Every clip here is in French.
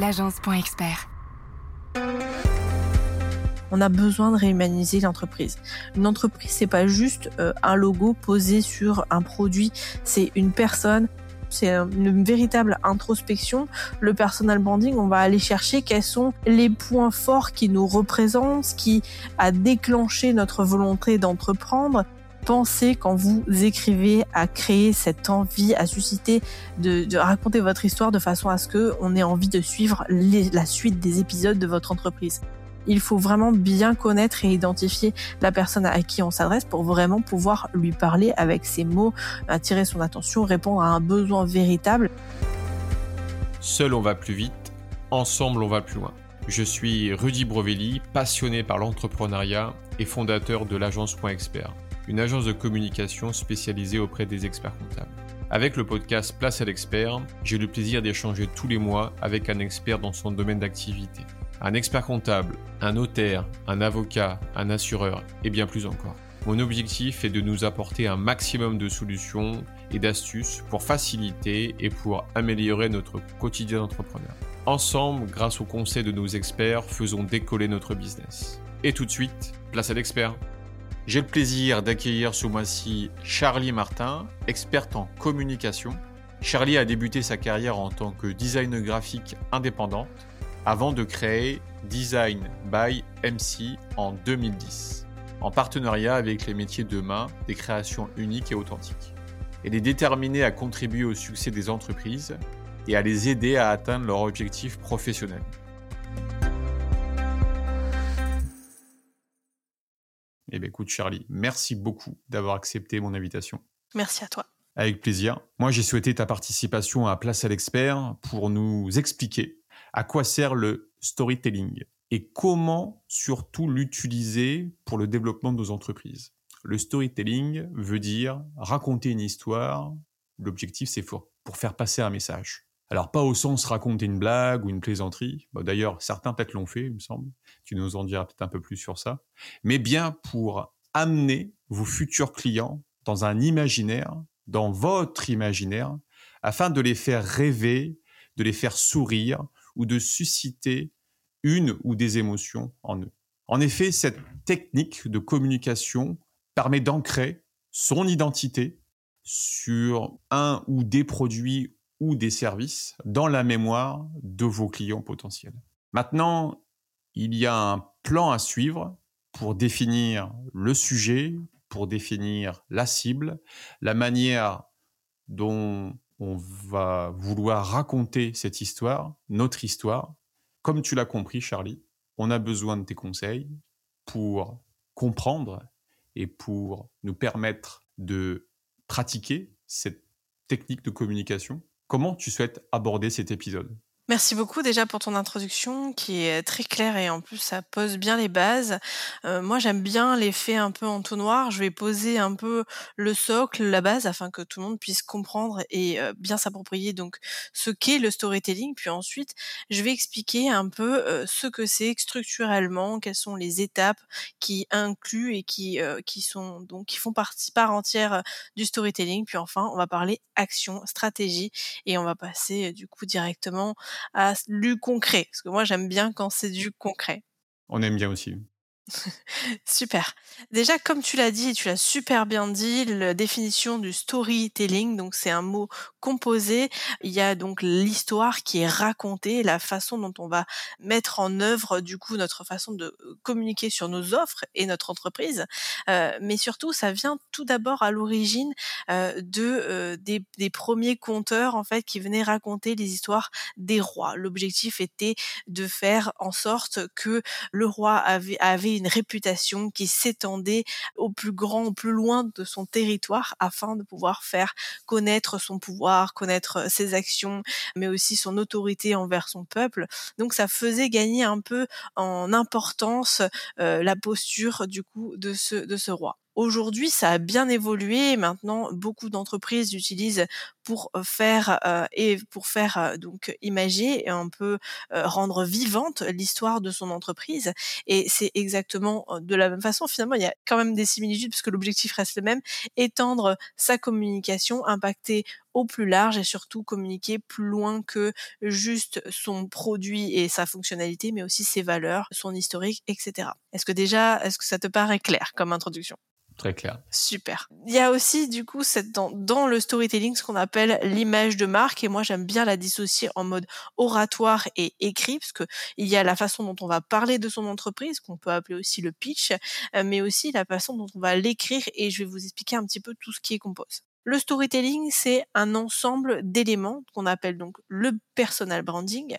l'agence.expert. On a besoin de réhumaniser l'entreprise. Une entreprise, c'est pas juste euh, un logo posé sur un produit, c'est une personne, c'est une véritable introspection. Le personal branding, on va aller chercher quels sont les points forts qui nous représentent, ce qui a déclenché notre volonté d'entreprendre. Pensez quand vous écrivez à créer cette envie, à susciter de, raconter votre histoire de façon à ce que on ait envie de suivre la suite des épisodes de votre entreprise il faut vraiment bien connaître et identifier la personne à qui on s'adresse pour vraiment pouvoir lui parler avec ses mots, attirer son attention, répondre à un besoin véritable. Seul on va plus vite, ensemble on va plus loin. Je suis Rudy Brovelli, passionné par l'entrepreneuriat et fondateur de l'agence Expert, une agence de communication spécialisée auprès des experts comptables. Avec le podcast Place à l'expert, j'ai le plaisir d'échanger tous les mois avec un expert dans son domaine d'activité un expert comptable, un notaire, un avocat, un assureur et bien plus encore. Mon objectif est de nous apporter un maximum de solutions et d'astuces pour faciliter et pour améliorer notre quotidien d'entrepreneur. Ensemble, grâce aux conseils de nos experts, faisons décoller notre business. Et tout de suite, place à l'expert. J'ai le plaisir d'accueillir ce mois-ci Charlie Martin, experte en communication. Charlie a débuté sa carrière en tant que designer graphique indépendante avant de créer Design by MC en 2010, en partenariat avec les métiers de main des créations uniques et authentiques. Elle est déterminée à contribuer au succès des entreprises et à les aider à atteindre leurs objectifs professionnels. Eh bien, écoute, Charlie, merci beaucoup d'avoir accepté mon invitation. Merci à toi. Avec plaisir. Moi, j'ai souhaité ta participation à Place à l'expert pour nous expliquer à quoi sert le storytelling et comment surtout l'utiliser pour le développement de nos entreprises. Le storytelling veut dire raconter une histoire. L'objectif, c'est pour, faire passer un message. Alors, pas au sens raconter une blague ou une plaisanterie. D'ailleurs, certains peut-être l'ont fait, il me semble. Tu nous en diras peut-être un peu plus sur ça. Mais bien pour amener vos futurs clients dans un imaginaire, dans votre imaginaire, afin de les faire rêver, de les faire sourire, ou de susciter une ou des émotions en eux. En effet, cette technique de communication permet d'ancrer son identité sur un ou des produits ou des services dans la mémoire de vos clients potentiels. Maintenant, il y a un plan à suivre pour définir le sujet, pour définir la cible, la manière dont on va vouloir raconter cette histoire, notre histoire. Comme tu l'as compris, Charlie, on a besoin de tes conseils pour comprendre et pour nous permettre de pratiquer cette technique de communication. Comment tu souhaites aborder cet épisode? Merci beaucoup déjà pour ton introduction qui est très claire et en plus ça pose bien les bases. Euh, moi j'aime bien l'effet un peu entonnoir. Je vais poser un peu le socle, la base afin que tout le monde puisse comprendre et euh, bien s'approprier donc ce qu'est le storytelling. Puis ensuite je vais expliquer un peu euh, ce que c'est structurellement, quelles sont les étapes qui incluent et qui qui sont donc qui font partie part entière du storytelling. Puis enfin on va parler action, stratégie et on va passer du coup directement à du concret. Parce que moi, j'aime bien quand c'est du concret. On aime bien aussi. Super. Déjà, comme tu l'as dit, tu l'as super bien dit, la définition du storytelling, donc c'est un mot composé. Il y a donc l'histoire qui est racontée, la façon dont on va mettre en œuvre du coup notre façon de euh, communiquer sur nos offres et notre entreprise. Euh, mais surtout, ça vient tout d'abord à l'origine euh, de des, premiers conteurs en fait qui venaient raconter les histoires des rois. L'objectif était de faire en sorte que le roi avait, avait une réputation qui s'étendait au plus grand, au plus loin de son territoire afin de pouvoir faire connaître son pouvoir, connaître ses actions, mais aussi son autorité envers son peuple. Donc ça faisait gagner un peu en importance la posture du coup de ce de ce roi. Aujourd'hui, ça a bien évolué. Maintenant, beaucoup d'entreprises l'utilisent pour faire et pour faire donc imager et un peu rendre vivante l'histoire de son entreprise. Et c'est exactement de la même façon. Finalement, il y a quand même des similitudes parce que l'objectif reste le même étendre sa communication, impacter au plus large et surtout communiquer plus loin que juste son produit et sa fonctionnalité, mais aussi ses valeurs, son historique, etc. Est-ce que déjà, est-ce que ça te paraît clair comme introduction? Très clair. Super. Il y a aussi du coup cette, dans, dans le storytelling ce qu'on appelle l'image de marque et moi j'aime bien la dissocier en mode oratoire et écrit parce que il y a la façon dont on va parler de son entreprise qu'on peut appeler aussi le pitch, euh, mais aussi la façon dont on va l'écrire et je vais vous expliquer un petit peu tout ce qui est compose. Le storytelling, c'est un ensemble d'éléments qu'on appelle donc le personal branding,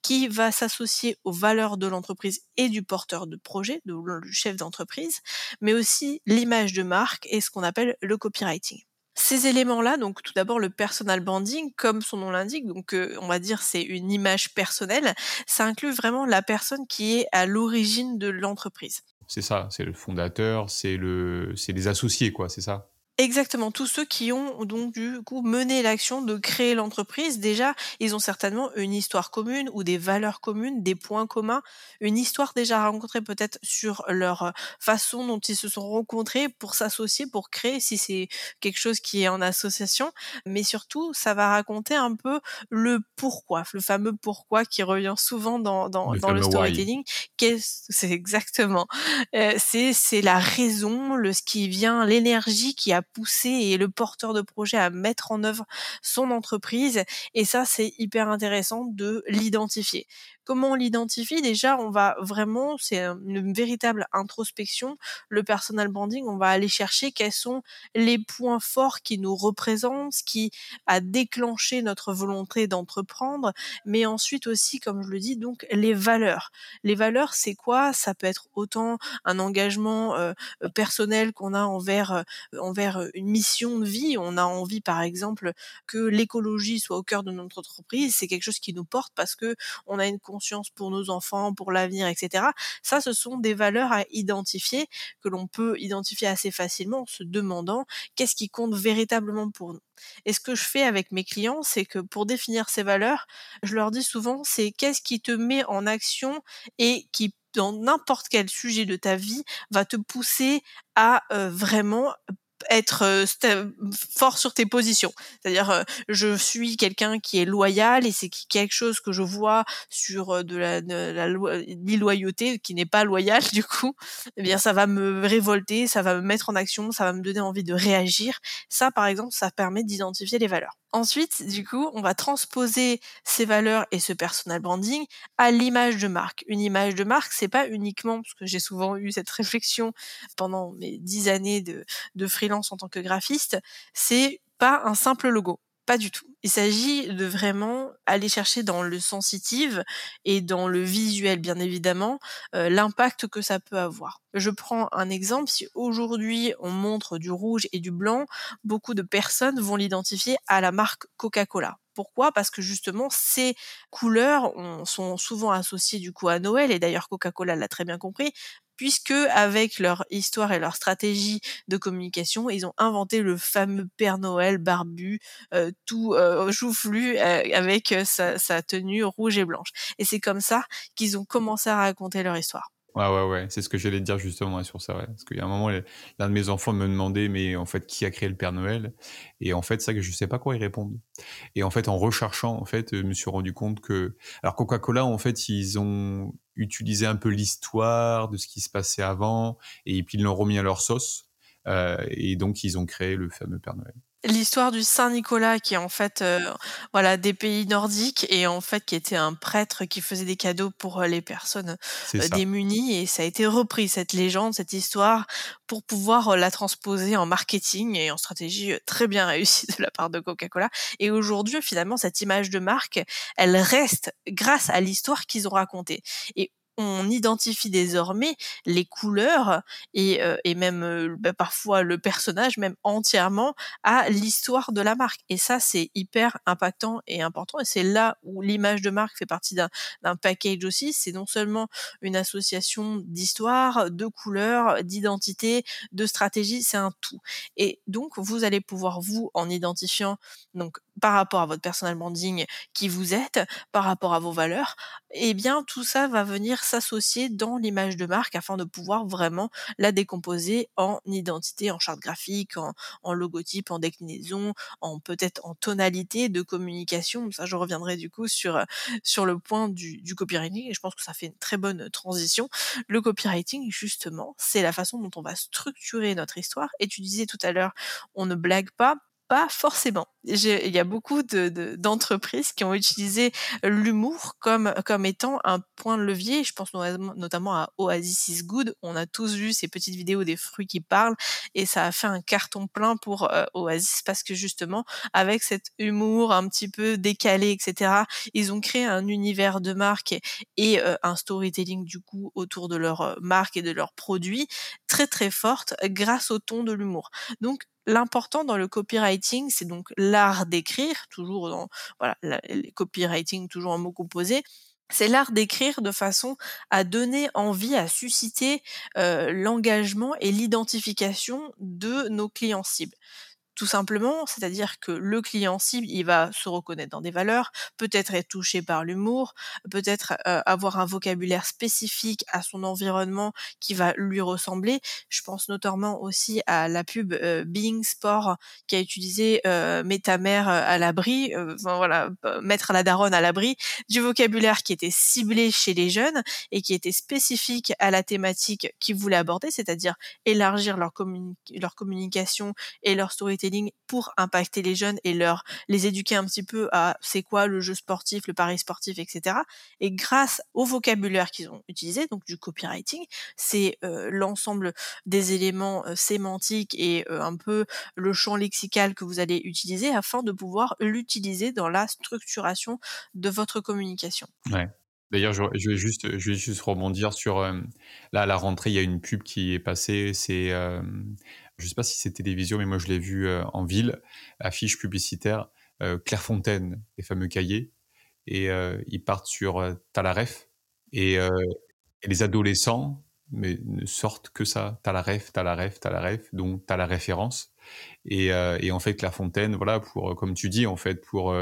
qui va s'associer aux valeurs de l'entreprise et du porteur de projet, du chef d'entreprise, mais aussi l'image de marque et ce qu'on appelle le copywriting. Ces éléments-là, donc tout d'abord le personal branding, comme son nom l'indique, donc euh, on va dire c'est une image personnelle, ça inclut vraiment la personne qui est à l'origine de l'entreprise. C'est ça, c'est le fondateur, c'est le, c'est les associés quoi, c'est ça? Exactement, tous ceux qui ont donc du coup mené l'action de créer l'entreprise, déjà, ils ont certainement une histoire commune ou des valeurs communes, des points communs, une histoire déjà rencontrée peut-être sur leur façon dont ils se sont rencontrés pour s'associer, pour créer, si c'est quelque chose qui est en association, mais surtout, ça va raconter un peu le pourquoi, le fameux pourquoi qui revient souvent dans, dans, dans le storytelling. C'est exactement, euh, c'est c'est la raison, le ce qui vient, l'énergie qui a pousser et le porteur de projet à mettre en œuvre son entreprise. Et ça, c'est hyper intéressant de l'identifier. Comment on l'identifie Déjà, on va vraiment, c'est une véritable introspection. Le personal branding, on va aller chercher quels sont les points forts qui nous représentent, ce qui a déclenché notre volonté d'entreprendre, mais ensuite aussi, comme je le dis, donc les valeurs. Les valeurs, c'est quoi? Ça peut être autant un engagement euh, personnel qu'on a envers euh, envers une mission de vie. On a envie, par exemple, que l'écologie soit au cœur de notre entreprise. C'est quelque chose qui nous porte parce que on a une conscience pour nos enfants, pour l'avenir, etc. Ça, ce sont des valeurs à identifier que l'on peut identifier assez facilement en se demandant qu'est-ce qui compte véritablement pour nous. Et ce que je fais avec mes clients, c'est que pour définir ces valeurs, je leur dis souvent, c'est qu'est-ce qui te met en action et qui dans n'importe quel sujet de ta vie va te pousser à euh, vraiment être fort sur tes positions. C'est-à-dire, je suis quelqu'un qui est loyal et c'est quelque chose que je vois sur de la, l'illoyauté qui n'est pas loyal du coup. Eh bien, ça va me révolter, ça va me mettre en action, ça va me donner envie de réagir. Ça, par exemple, ça permet d'identifier les valeurs. Ensuite, du coup, on va transposer ces valeurs et ce personal branding à l'image de marque. Une image de marque, c'est pas uniquement, parce que j'ai souvent eu cette réflexion pendant mes dix années de freelance en tant que graphiste, c'est pas un simple logo. Pas du tout. Il s'agit de vraiment aller chercher dans le sensitive et dans le visuel, bien évidemment, euh, l'impact que ça peut avoir. Je prends un exemple. Si aujourd'hui on montre du rouge et du blanc, beaucoup de personnes vont l'identifier à la marque Coca-Cola. Pourquoi? Parce que justement ces couleurs sont souvent associées du coup à Noël et d'ailleurs Coca-Cola l'a très bien compris puisque avec leur histoire et leur stratégie de communication, ils ont inventé le fameux Père Noël barbu, euh, tout euh, joufflu, euh, avec sa, sa tenue rouge et blanche. Et c'est comme ça qu'ils ont commencé à raconter leur histoire. Ouais, ouais, ouais, c'est ce que j'allais te dire justement sur ça. Parce qu'il y a un moment, l'un de mes enfants me demandait, mais en fait, qui a créé le Père Noël? Et en fait, ça que je sais pas quoi y répondre. Et en fait, en recherchant, en fait, je me suis rendu compte que, alors Coca-Cola, en fait, ils ont utilisé un peu l'histoire de ce qui se passait avant, et puis ils l'ont remis à leur sauce. Euh, et donc, ils ont créé le fameux Père Noël l'histoire du Saint Nicolas qui est en fait euh, voilà des pays nordiques et en fait qui était un prêtre qui faisait des cadeaux pour euh, les personnes euh, démunies. Et ça a été repris cette légende cette histoire pour pouvoir la transposer en marketing et en stratégie très bien réussie de la part de Coca-Cola. Et aujourd'hui finalement cette image de marque elle reste grâce à l'histoire qu'ils ont racontée. Et on identifie désormais les couleurs et, même bah, parfois le personnage même entièrement à l'histoire de la marque. Et ça, c'est hyper impactant et important. Et c'est là où l'image de marque fait partie d'un package aussi. C'est non seulement une association d'histoire, de couleurs, d'identité, de stratégie, c'est un tout. Et donc, vous allez pouvoir, vous, en identifiant donc par rapport à votre personal branding qui vous êtes, par rapport à vos valeurs, eh bien tout ça va venir s'associer dans l'image de marque afin de pouvoir vraiment la décomposer en identité, en charte graphique, en, logotype, en déclinaison, en peut-être en tonalité de communication. Ça, je reviendrai du coup sur sur le point du, du copywriting et je pense que ça fait une très bonne transition. Le copywriting, justement, c'est la façon dont on va structurer notre histoire. Et tu disais tout à l'heure, on ne blague pas pas forcément. Il y a beaucoup d'entreprises de, qui ont utilisé l'humour comme, comme étant un point de levier. Je pense notamment à Oasis is Good. On a tous vu ces petites vidéos des fruits qui parlent et ça a fait un carton plein pour euh, Oasis parce que justement, avec cet humour un petit peu décalé, etc., ils ont créé un univers de marque et, euh, un storytelling du coup autour de leur euh, marque et de leurs produits très très forte grâce au ton de l'humour. Donc l'important dans le copywriting, c'est donc l'art d'écrire, toujours dans voilà, copywriting, toujours en mot composé. C'est l'art d'écrire de façon à donner envie, à susciter euh, l'engagement et l'identification de nos clients cibles tout simplement, c'est-à-dire que le client cible, il va se reconnaître dans des valeurs, peut-être être touché par l'humour, peut-être euh, avoir un vocabulaire spécifique à son environnement qui va lui ressembler. Je pense notamment aussi à la pub euh, Being Sport qui a utilisé euh, Mets ta mère à l'abri, enfin, voilà, mettre la daronne à l'abri du vocabulaire qui était ciblé chez les jeunes et qui était spécifique à la thématique qu'ils voulaient aborder, c'est-à-dire élargir leur, leur communication et leur storytelling pour impacter les jeunes et leur les éduquer un petit peu à c'est quoi le jeu sportif, le pari sportif, etc. Et grâce au vocabulaire qu'ils ont utilisé, donc du copywriting, c'est euh, l'ensemble des éléments euh, sémantiques et euh, un peu le champ lexical que vous allez utiliser afin de pouvoir l'utiliser dans la structuration de votre communication. Ouais. D'ailleurs, je, vais juste, je vais juste rebondir sur là la rentrée, il y a une pub qui est passée, c'est je sais pas si c'est télévision, mais moi je l'ai vu euh, en ville, affiche publicitaire, euh, Clairefontaine, les fameux cahiers, et euh, ils partent sur Talaref, et, et, les adolescents mais ne sortent que ça, Talaref, Talaref, Talaref, donc t'as la référence, et, et en fait Clairefontaine, voilà, pour, comme tu dis, en fait, pour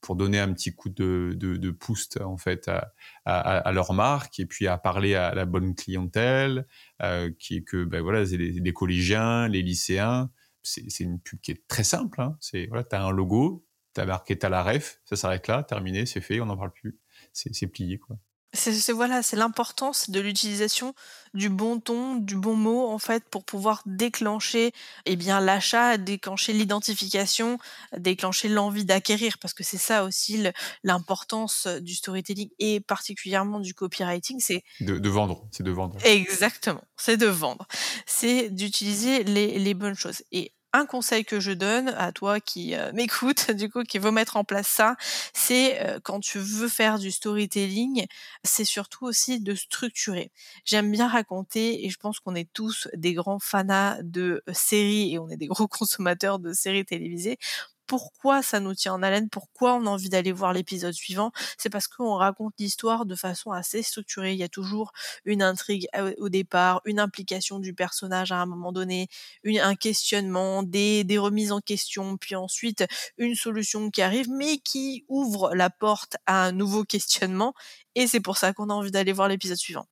pour donner un petit coup de, de, de en fait à, à, leur marque et puis à parler à la bonne clientèle, euh, qui est que ben voilà les, les collégiens, les lycéens. C'est une pub qui est très simple. Hein. C'est voilà, t'as un logo, t'as marqué t'as la ref, ça s'arrête là, terminé, c'est fait, on n'en parle plus, c'est plié quoi. C'est voilà, c'est l'importance de l'utilisation du bon ton, du bon mot en fait pour pouvoir déclencher eh bien l'achat, déclencher l'identification, déclencher l'envie d'acquérir. Parce que c'est ça aussi l'importance du storytelling et particulièrement du copywriting, c'est de, vendre, c'est de vendre. Exactement, c'est de vendre, c'est d'utiliser les, les bonnes choses. Et un conseil que je donne à toi qui euh, m'écoute, du coup, qui veut mettre en place ça, c'est euh, quand tu veux faire du storytelling, c'est surtout aussi de structurer. J'aime bien raconter et je pense qu'on est tous des grands fanas de séries et on est des gros consommateurs de séries télévisées pourquoi ça nous tient en haleine, pourquoi on a envie d'aller voir l'épisode suivant, c'est parce qu'on raconte l'histoire de façon assez structurée. Il y a toujours une intrigue au départ, une implication du personnage à un moment donné, un questionnement, des, des remises en question, puis ensuite une solution qui arrive, mais qui ouvre la porte à un nouveau questionnement. Et c'est pour ça qu'on a envie d'aller voir l'épisode suivant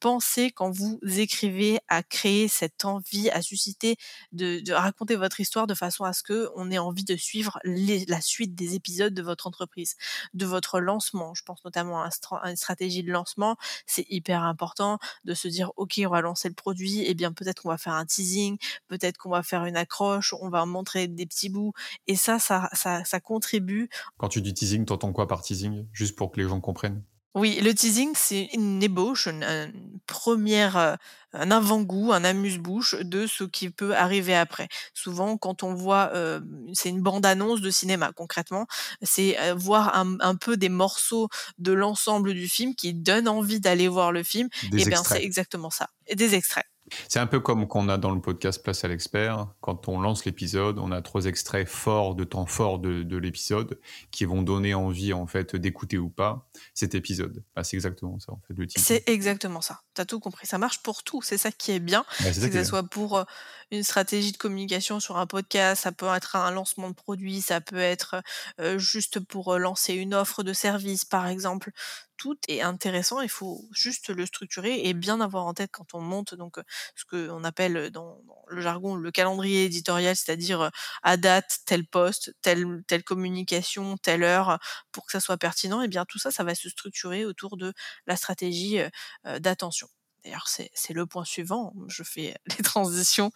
pensez quand vous écrivez à créer cette envie, à susciter, de, raconter votre histoire de façon à ce que on ait envie de suivre la suite des épisodes de votre entreprise, de votre lancement. Je pense notamment à, une stratégie de lancement. C'est hyper important de se dire, OK, on va lancer le produit. Et eh bien, peut-être qu'on va faire un teasing, peut-être qu'on va faire une accroche, on va montrer des petits bouts. Et ça, ça, ça, ça contribue. Quand tu dis teasing, t'entends quoi par teasing? Juste pour que les gens comprennent? Oui, le teasing, c'est une ébauche, une, première, euh, un avant-goût, un amuse-bouche de ce qui peut arriver après. Souvent, quand on voit, euh, c'est une bande-annonce de cinéma concrètement, c'est euh, voir un, peu des morceaux de l'ensemble du film qui donnent envie d'aller voir le film. Des et bien, c'est exactement ça. des extraits. C'est un peu comme qu'on a dans le podcast Place à l'expert. Quand on lance l'épisode, on a trois extraits forts de temps fort de, l'épisode qui vont donner envie en fait d'écouter ou pas cet épisode. Bah, c'est exactement ça en fait le titre. C'est exactement ça. Tu as tout compris. Ça marche pour tout. C'est ça qui est bien. Bah, que ce soit pour euh, une stratégie de communication sur un podcast, ça peut être un lancement de produit, ça peut être euh, juste pour euh, lancer une offre de service par exemple tout est intéressant, il faut juste le structurer et bien avoir en tête quand on monte donc ce qu'on appelle dans, le jargon le calendrier éditorial, c'est-à-dire à date tel poste, telle telle communication, telle heure pour que ça soit pertinent. Et bien tout ça, ça va se structurer autour de la stratégie d'attention. D'ailleurs, c'est le point suivant. Je fais les transitions,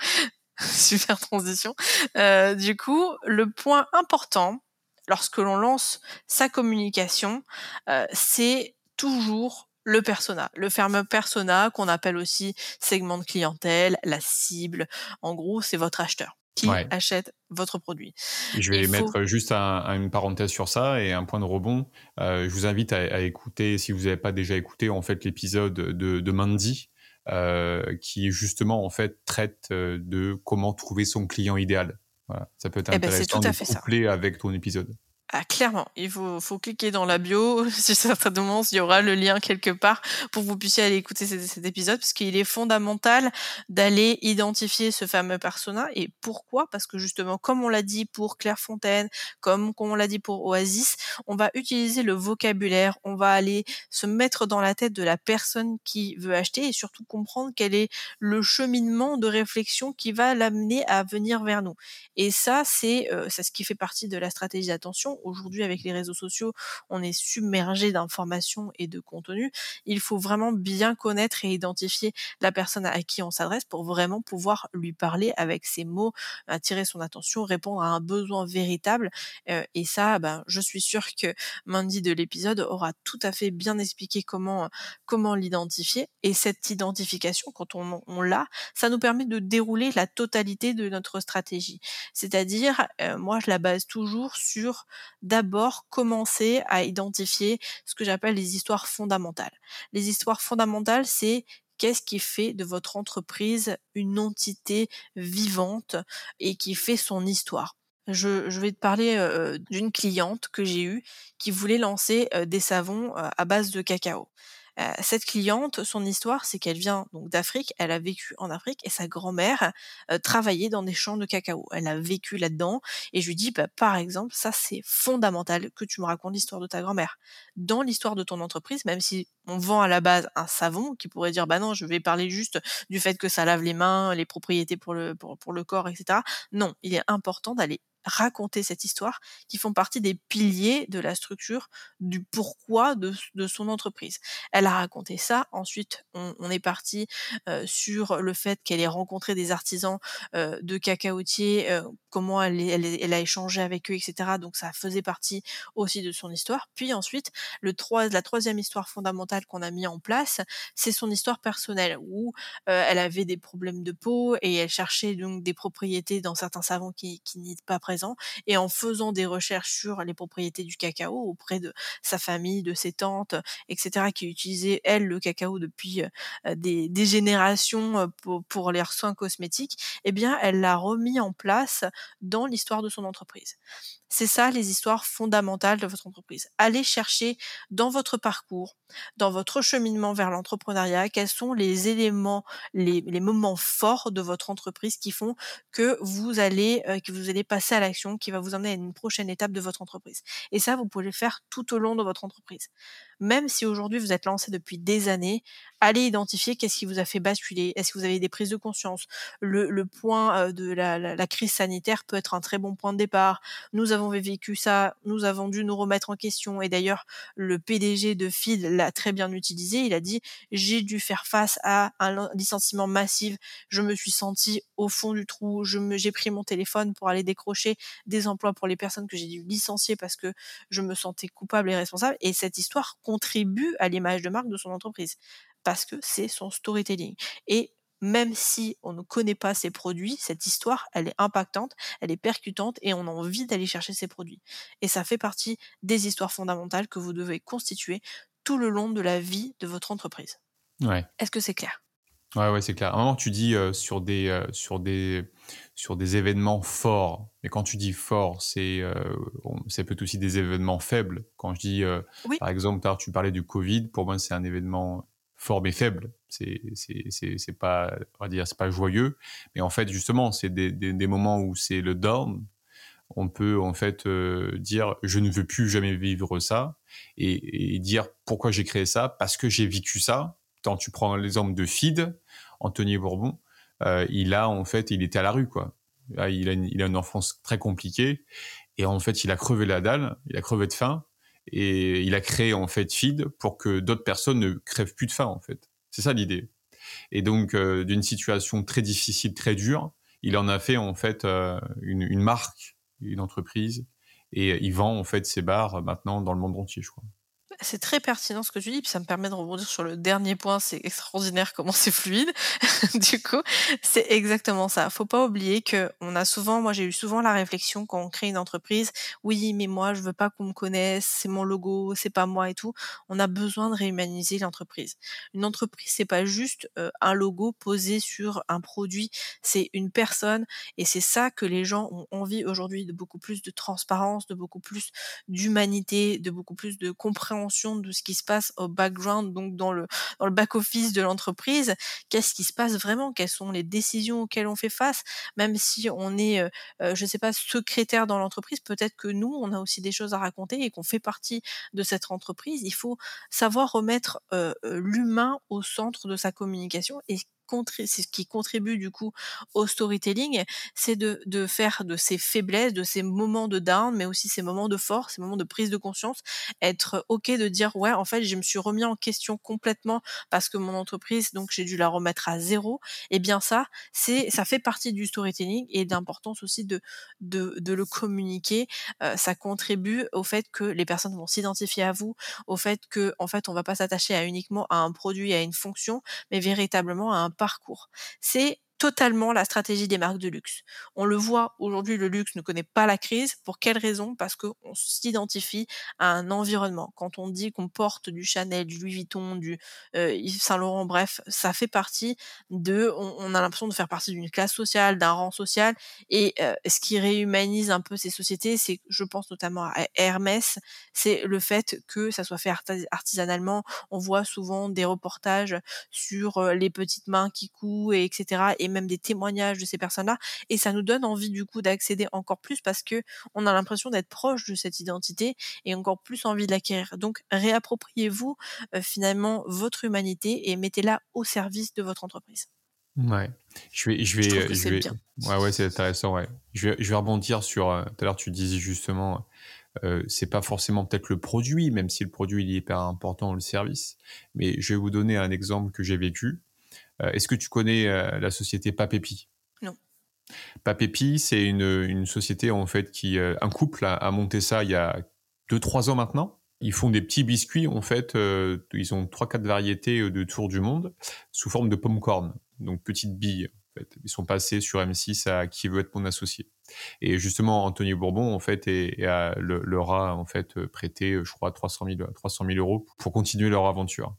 super transition. du coup, le point important lorsque l'on lance sa communication, euh, c'est toujours le persona, le fameux persona qu'on appelle aussi segment de clientèle, la cible. En gros, c'est votre acheteur qui achète votre produit. Je vais mettre juste une parenthèse sur ça et un point de rebond. Euh, je vous invite à, écouter, si vous n'avez pas déjà écouté, en fait l'épisode de, Mandy, euh, qui justement en fait traite de comment trouver son client idéal. Ça peut être eh ben, intéressant de coupler avec ton épisode. Ah, clairement, il faut, faut cliquer dans la bio. Si ça demande, il y aura le lien quelque part pour que vous puissiez aller écouter cet, épisode, parce qu'il est fondamental d'aller identifier ce fameux persona. Et pourquoi? Parce que justement, comme on l'a dit pour Claire Fontaine, comme, on l'a dit pour Oasis, on va utiliser le vocabulaire, on va aller se mettre dans la tête de la personne qui veut acheter et surtout comprendre quel est le cheminement de réflexion qui va l'amener à venir vers nous. Et ça, c'est euh, ce qui fait partie de la stratégie d'attention aujourd'hui avec les réseaux sociaux, on est submergé d'informations et de contenu. Il faut vraiment bien connaître et identifier la personne à qui on s'adresse pour vraiment pouvoir lui parler avec ses mots, attirer son attention, répondre à un besoin véritable. Euh, et ça, ben, je suis sûre que Mandy de l'épisode aura tout à fait bien expliqué comment comment l'identifier. Et cette identification, quand on, on l'a, ça nous permet de dérouler la totalité de notre stratégie. C'est-à-dire, euh, moi, je la base toujours sur d'abord commencer à identifier ce que j'appelle les histoires fondamentales. Les histoires fondamentales, c'est qu'est-ce qui fait de votre entreprise une entité vivante et qui fait son histoire. Je, vais te parler d'une cliente que j'ai eue qui voulait lancer des savons à base de cacao. Cette cliente, son histoire, c'est qu'elle vient donc d'Afrique, elle a vécu en Afrique et sa grand-mère euh, travaillait dans des champs de cacao. Elle a vécu là-dedans et je lui dis, bah, par exemple, ça c'est fondamental que tu me racontes l'histoire de ta grand-mère. Dans l'histoire de ton entreprise, même si on vend à la base un savon qui pourrait dire, bah non, je vais parler juste du fait que ça lave les mains, les propriétés pour le, pour le corps, etc. Non, il est important d'aller raconter cette histoire qui font partie des piliers de la structure du pourquoi de, son entreprise. Elle a raconté ça. Ensuite, on, est parti euh, sur le fait qu'elle ait rencontré des artisans euh, de cacaotiers, euh, comment elle, elle, a échangé avec eux, etc. Donc ça faisait partie aussi de son histoire. Puis ensuite, le 3, la troisième histoire fondamentale qu'on a mis en place, c'est son histoire personnelle où elle avait des problèmes de peau et elle cherchait donc des propriétés dans certains savons qui, qui n'y pas et en faisant des recherches sur les propriétés du cacao auprès de sa famille, de ses tantes, etc., qui utilisaient, elles, le cacao depuis des, générations pour, pour leurs soins cosmétiques, eh bien, elle l'a remis en place dans l'histoire de son entreprise. C'est ça les histoires fondamentales de votre entreprise. Allez chercher dans votre parcours, dans votre cheminement vers l'entrepreneuriat, quels sont les éléments, les, moments forts de votre entreprise qui font que vous allez, euh, que vous allez passer à qui va vous emmener à une prochaine étape de votre entreprise. Et ça, vous pouvez le faire tout au long de votre entreprise. Même si aujourd'hui vous êtes lancé depuis des années, allez identifier qu'est-ce qui vous a fait basculer. Est-ce que vous avez des prises de conscience? Le, point euh, de la, la, crise sanitaire peut être un très bon point de départ. Nous avons vécu ça, nous avons dû nous remettre en question. Et d'ailleurs, le PDG de Feed l'a très bien utilisé. Il a dit j'ai dû faire face à un licenciement massif. Je me suis senti au fond du trou. J'ai pris mon téléphone pour aller décrocher des emplois pour les personnes que j'ai dû licencier parce que je me sentais coupable et responsable. Et cette histoire contribue à l'image de marque de son entreprise parce que c'est son storytelling. Et même si on ne connaît pas ces produits, cette histoire, elle est impactante, elle est percutante et on a envie d'aller chercher ces produits. Et ça fait partie des histoires fondamentales que vous devez constituer tout le long de la vie de votre entreprise. Ouais. Est-ce que c'est clair? Ouais, ouais, c'est clair. À un moment, tu dis euh, sur, des, euh, sur, des, sur des événements forts. Mais quand tu dis fort, c'est euh, c'est peut-être aussi des événements faibles. Quand je dis, Oui, par exemple, tu parlais du Covid, pour moi, c'est un événement fort mais faible. C'est c'est pas, on va dire, c'est pas joyeux. Mais en fait, justement, c'est des, des, des moments où c'est le down. On peut en fait dire je ne veux plus jamais vivre ça et, et dire pourquoi j'ai créé ça? Parce que j'ai vécu ça. Quand tu prends l'exemple de Feed, Anthony Bourbon, euh, il a en fait, il était à la rue quoi. il, a une, il a une enfance très compliquée et en fait, il a crevé la dalle, il a crevé de faim et il a créé en fait Feed pour que d'autres personnes ne crèvent plus de faim en fait. C'est ça l'idée. Et donc euh, d'une situation très difficile, très dure, il en a fait en fait euh, une, marque, une entreprise et il vend en fait ses bars maintenant dans le monde entier, je crois. C'est très pertinent ce que tu dis, puis ça me permet de rebondir sur le dernier point, c'est extraordinaire comment c'est fluide. du coup, c'est exactement ça. Faut pas oublier que on a souvent, moi j'ai eu souvent la réflexion quand on crée une entreprise, oui, mais moi je veux pas qu'on me connaisse, c'est mon logo, c'est pas moi et tout. On a besoin de réhumaniser l'entreprise. Une entreprise, c'est pas juste euh, un logo posé sur un produit, c'est une personne et c'est ça que les gens ont envie aujourd'hui de beaucoup plus de transparence, de beaucoup plus d'humanité, de beaucoup plus de compréhension de ce qui se passe au background, donc dans le, back-office de l'entreprise. Qu'est-ce qui se passe vraiment? Quelles sont les décisions auxquelles on fait face? Même si on est, euh, euh, je ne sais pas, secrétaire dans l'entreprise, peut-être que nous, on a aussi des choses à raconter et qu'on fait partie de cette entreprise. Il faut savoir remettre euh, l'humain au centre de sa communication ce qui contribue du coup au storytelling, c'est de, de faire de ces faiblesses, de ces moments de down, mais aussi ces moments de force, ces moments de prise de conscience, être ok de dire ouais en fait je me suis remis en question complètement parce que mon entreprise donc j'ai dû la remettre à zéro. Et eh bien ça c'est ça fait partie du storytelling et d'importance aussi de, de, de le communiquer. Euh, ça contribue au fait que les personnes vont s'identifier à vous, au fait que en fait on va pas s'attacher à uniquement à un produit, à une fonction, mais véritablement à un parcours. C'est totalement la stratégie des marques de luxe. On le voit aujourd'hui, le luxe ne connaît pas la crise. Pour quelle raison? Parce qu'on s'identifie à un environnement. Quand on dit qu'on porte du Chanel, du Louis Vuitton, du euh, Yves Saint Laurent, bref, ça fait partie de. On, a l'impression de faire partie d'une classe sociale, d'un rang social. Et euh, ce qui réhumanise un peu ces sociétés, c'est, je pense notamment à Hermès, c'est le fait que ça soit fait artisanalement. On voit souvent des reportages sur euh, les petites mains qui coupent, et etc. Et même des témoignages de ces personnes-là. Et ça nous donne envie du coup d'accéder encore plus parce que on a l'impression d'être proche de cette identité et encore plus envie de l'acquérir. Donc réappropriez-vous euh, finalement votre humanité et mettez-la au service de votre entreprise. Ouais, je vais, je vais, je, vais. Ouais, ouais, c'est intéressant. Ouais, je vais, je vais rebondir sur. Euh, tout à l'heure, tu disais justement, euh, c'est pas forcément peut-être le produit, même si le produit il est hyper important, le service. Mais je vais vous donner un exemple que j'ai vécu. Euh, est-ce que tu connais euh, la société Papépi Non. Papépi, c'est une, société en fait qui euh, un couple a, monté ça il y a 2-3 ans maintenant. Ils font des petits biscuits en fait. ils ont trois quatre variétés de tour du monde sous forme de popcorn, donc petites billes. Ils sont passés sur M6 à Qui veut être mon associé. Et justement, Anthony Bourbon, en fait, leur a en fait prêté, je crois, 300 000, 300 000 euros pour continuer leur aventure.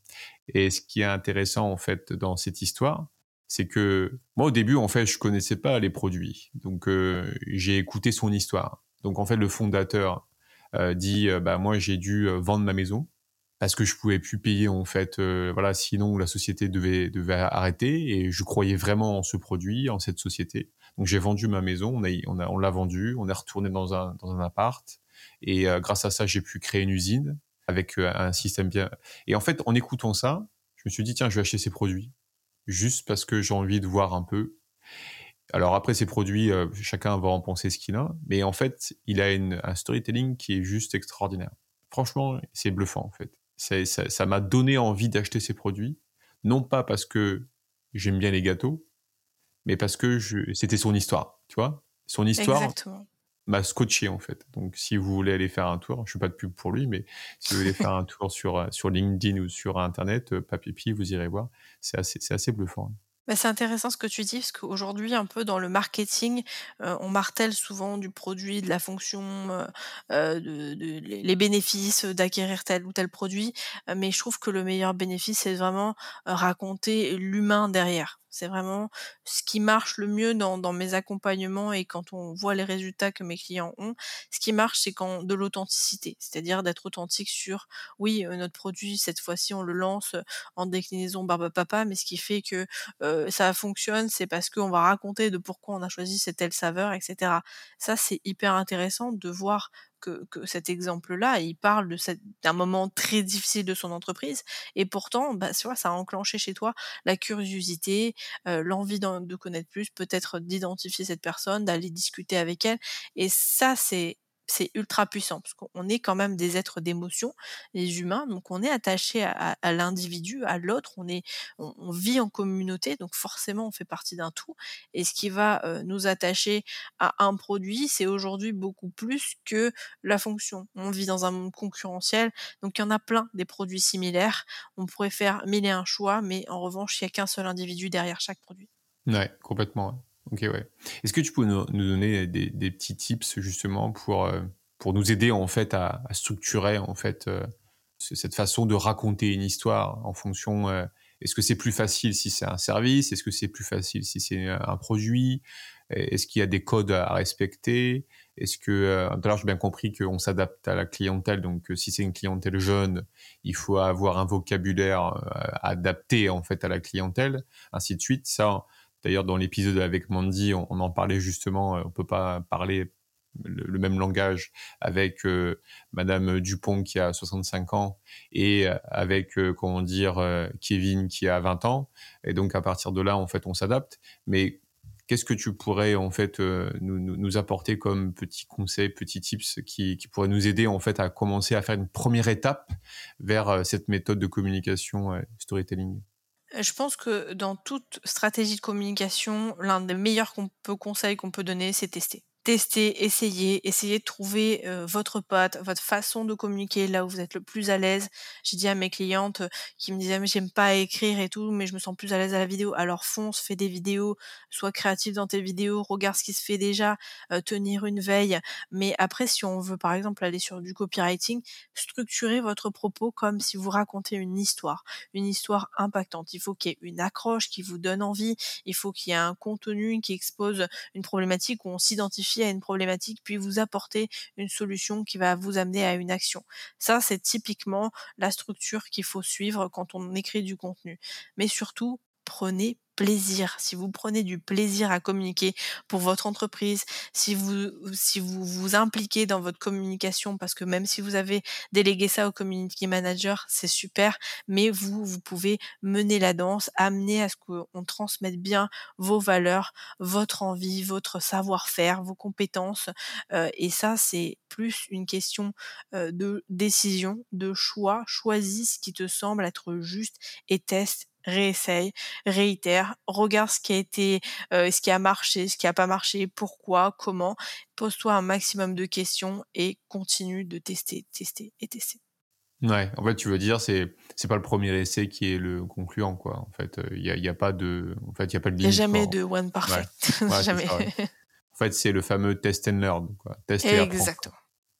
Et ce qui est intéressant, en fait, dans cette histoire, c'est que moi, au début, en fait, je connaissais pas les produits. Donc, euh, j'ai écouté son histoire. Donc, en fait, le fondateur euh, dit, euh, bah, moi, j'ai dû vendre ma maison parce que je pouvais plus payer en fait voilà sinon la société devait arrêter et je croyais vraiment en ce produit en cette société donc j'ai vendu ma maison on l'a vendu on est retourné dans un appart et grâce à ça j'ai pu créer une usine avec euh, un système bien. Et en fait, en écoutant ça, je me suis dit, tiens, je vais acheter ces produits. Juste parce que j'ai envie de voir un peu. Alors après, ces produits, euh, chacun va en penser ce qu'il a. Mais en fait, il a un storytelling qui est juste extraordinaire. Franchement, c'est bluffant, en fait. Ça m'a donné envie d'acheter ces produits. Non pas parce que j'aime bien les gâteaux, mais parce que c'était son histoire, tu vois. Son histoire, m'a scotché en fait. Donc si vous voulez aller faire un tour, je suis pas de pub pour lui, mais si vous voulez faire un tour sur, euh, sur LinkedIn ou sur Internet, euh, Papépi, vous irez voir. C'est assez, c'est assez bluffant. Bah, c'est intéressant ce que tu dis, parce qu'aujourd'hui, un peu dans le marketing, heu, on martèle souvent du produit, de la fonction, heu heu, de les bénéfices, d'acquérir tel ou tel produit, heu, mais je trouve que le meilleur bénéfice, c'est vraiment, raconter l'humain derrière. C'est vraiment ce qui marche le mieux dans mes accompagnements et quand on voit les résultats que mes clients ont. Ce qui marche, c'est quand de l'authenticité, c'est-à-dire d'être authentique sur: «Oui, heu, notre produit, cette fois-ci, on le lance, en déclinaison Barbe Papa, mais ce qui fait que heu, ça fonctionne, c'est parce qu'on va raconter de pourquoi on a choisi cette telle saveur et cetera. Ça, c'est hyper intéressant de voir que que cet exemple-là, il parle de d'un moment très difficile de son entreprise et pourtant, bah, tu vois, ça a enclenché chez toi la curiosité, heu, l'envie de connaître plus, peut-être d'identifier cette personne, d'aller discuter avec elle et ça, c'est c'est ultra puissant parce qu'on est quand même des êtres d'émotion, les humains, donc on est attaché à l'individu, à l'autre, on est on vit en communauté, donc forcément on fait partie d'un tout et ce qui va, heu, nous attacher à un produit, c'est aujourd'hui beaucoup plus que la fonction. On vit dans un monde concurrentiel, donc il y en a plein des produits similaires. On pourrait faire 1000 et un choix, mais en revanche, il y a qu'un seul individu derrière chaque produit. Ouais, complètement. OK, ouais. Est-ce que tu peux nous donner des petits tips justement pour, heu, pour nous aider en fait à structurer en fait, ce cette façon de raconter une histoire en fonction, heu est-ce que c'est plus facile si c'est un service? Est-ce que c'est plus facile si c'est, un produit? est-ce qu'il y a des codes à respecter? Est-ce que, tout à l'heure j'ai bien compris qu'on s'adapte à la clientèle, donc si c'est une clientèle jeune, il faut avoir un vocabulaire, adapté en fait à la clientèle, ainsi de suite. Ça, D'ailleurs, dans l'épisode avec Mandy, on, en parlait justement. Euh, on peut pas parler le, même langage avec euh, Madame Dupont qui a 65 ans et euh, avec comment dire Kevin qui a 20 ans. Et donc à partir de là, en fait, on s'adapte. Mais qu'est-ce que tu pourrais en fait nous, nous, apporter comme petits conseils, petits tips qui, qui, pourraient nous aider en fait à commencer à faire une première étape vers cette méthode de communication storytelling? Je pense que dans toute stratégie de communication, l'un des meilleurs conseils qu'on peut donner, c'est tester tester, essayer, essayer de trouver euh, votre patte, votre façon de communiquer là où vous êtes le plus à l'aise. J'ai dit à mes clientes euh, qui me disaient mais j'aime pas écrire et tout, mais je me sens plus à l'aise à la vidéo. Alors fonce, fais des vidéos, sois créatif dans tes vidéos, regarde ce qui se fait déjà, euh, tenir une veille. Mais après, si on veut par exemple aller sur du copywriting, structurez votre propos comme si vous racontez une histoire, une histoire impactante. Il faut qu'il y ait une accroche qui vous donne envie, il faut qu'il y ait un contenu qui expose une problématique où on s'identifie à une problématique, puis vous apporter une solution qui va vous amener à une action. Ça, c'est typiquement la structure qu'il faut suivre quand on écrit du contenu. Mais surtout, prenez plaisir, si vous prenez du plaisir à communiquer pour votre entreprise, si vous si vous vous impliquez dans votre communication, parce que même si vous avez délégué ça au community manager, c'est super, mais vous vous pouvez mener la danse, amener à ce qu'on transmette bien vos valeurs, votre envie, votre savoir-faire, vos compétences, euh, et ça c'est plus une question euh, de décision, de choix. Choisis ce qui te semble être juste et teste réessaye, réitère, regarde ce qui a été, euh, ce qui a marché, ce qui a pas marché, pourquoi, comment. Pose-toi un maximum de questions et continue de tester, tester et tester. Ouais, en fait, tu veux dire, c'est c'est pas le premier essai qui est le concluant, quoi. En fait, il n'y a, y a, pas de, en fait, il y a pas de Il n'y a jamais de one parfait. jamais. En fait, c'est le fameux test and learn, quoi. Tester Exactement.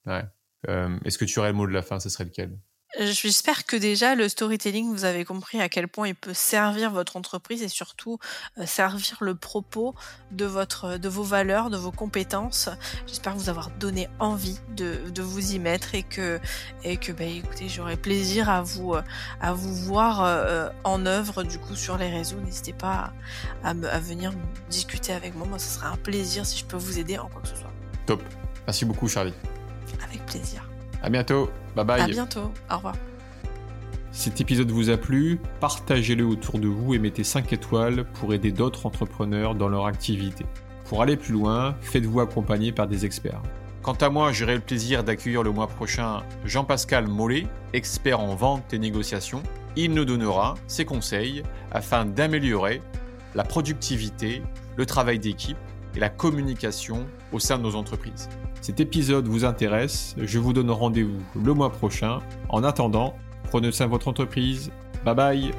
Ouais. Euh, est-ce que tu aurais le mot de la fin? Ce serait lequel? J'espère que déjà le storytelling, vous avez compris à quel point il peut servir votre entreprise et surtout euh, servir le propos de votre, de vos valeurs, de vos compétences. J'espère vous avoir donné envie de, de vous y mettre et que, et que, bah, écoutez, j'aurai plaisir à vous, à vous voir euh, en œuvre du coup sur les réseaux. N'hésitez pas à, à venir discuter avec moi. Moi, ce serait un plaisir si je peux vous aider en quoi que ce soit. Top. Merci beaucoup, Charlie. Avec plaisir. À bientôt. Bye bye. À bientôt. Au revoir. Si cet épisode vous a plu, partagez-le autour de vous et mettez 5 étoiles pour aider d'autres entrepreneurs dans leur activité. Pour aller plus loin, faites-vous accompagner par des experts. Quant à moi, j'aurai le plaisir d'accueillir le mois prochain Jean-Pascal Mollet, expert en vente et négociation. Il nous donnera ses conseils afin d'améliorer la productivité, le travail d'équipe et la communication au sein de nos entreprises cet épisode vous intéresse, je vous donne rendez-vous le mois prochain. En attendant, prenez soin de votre entreprise. Bye bye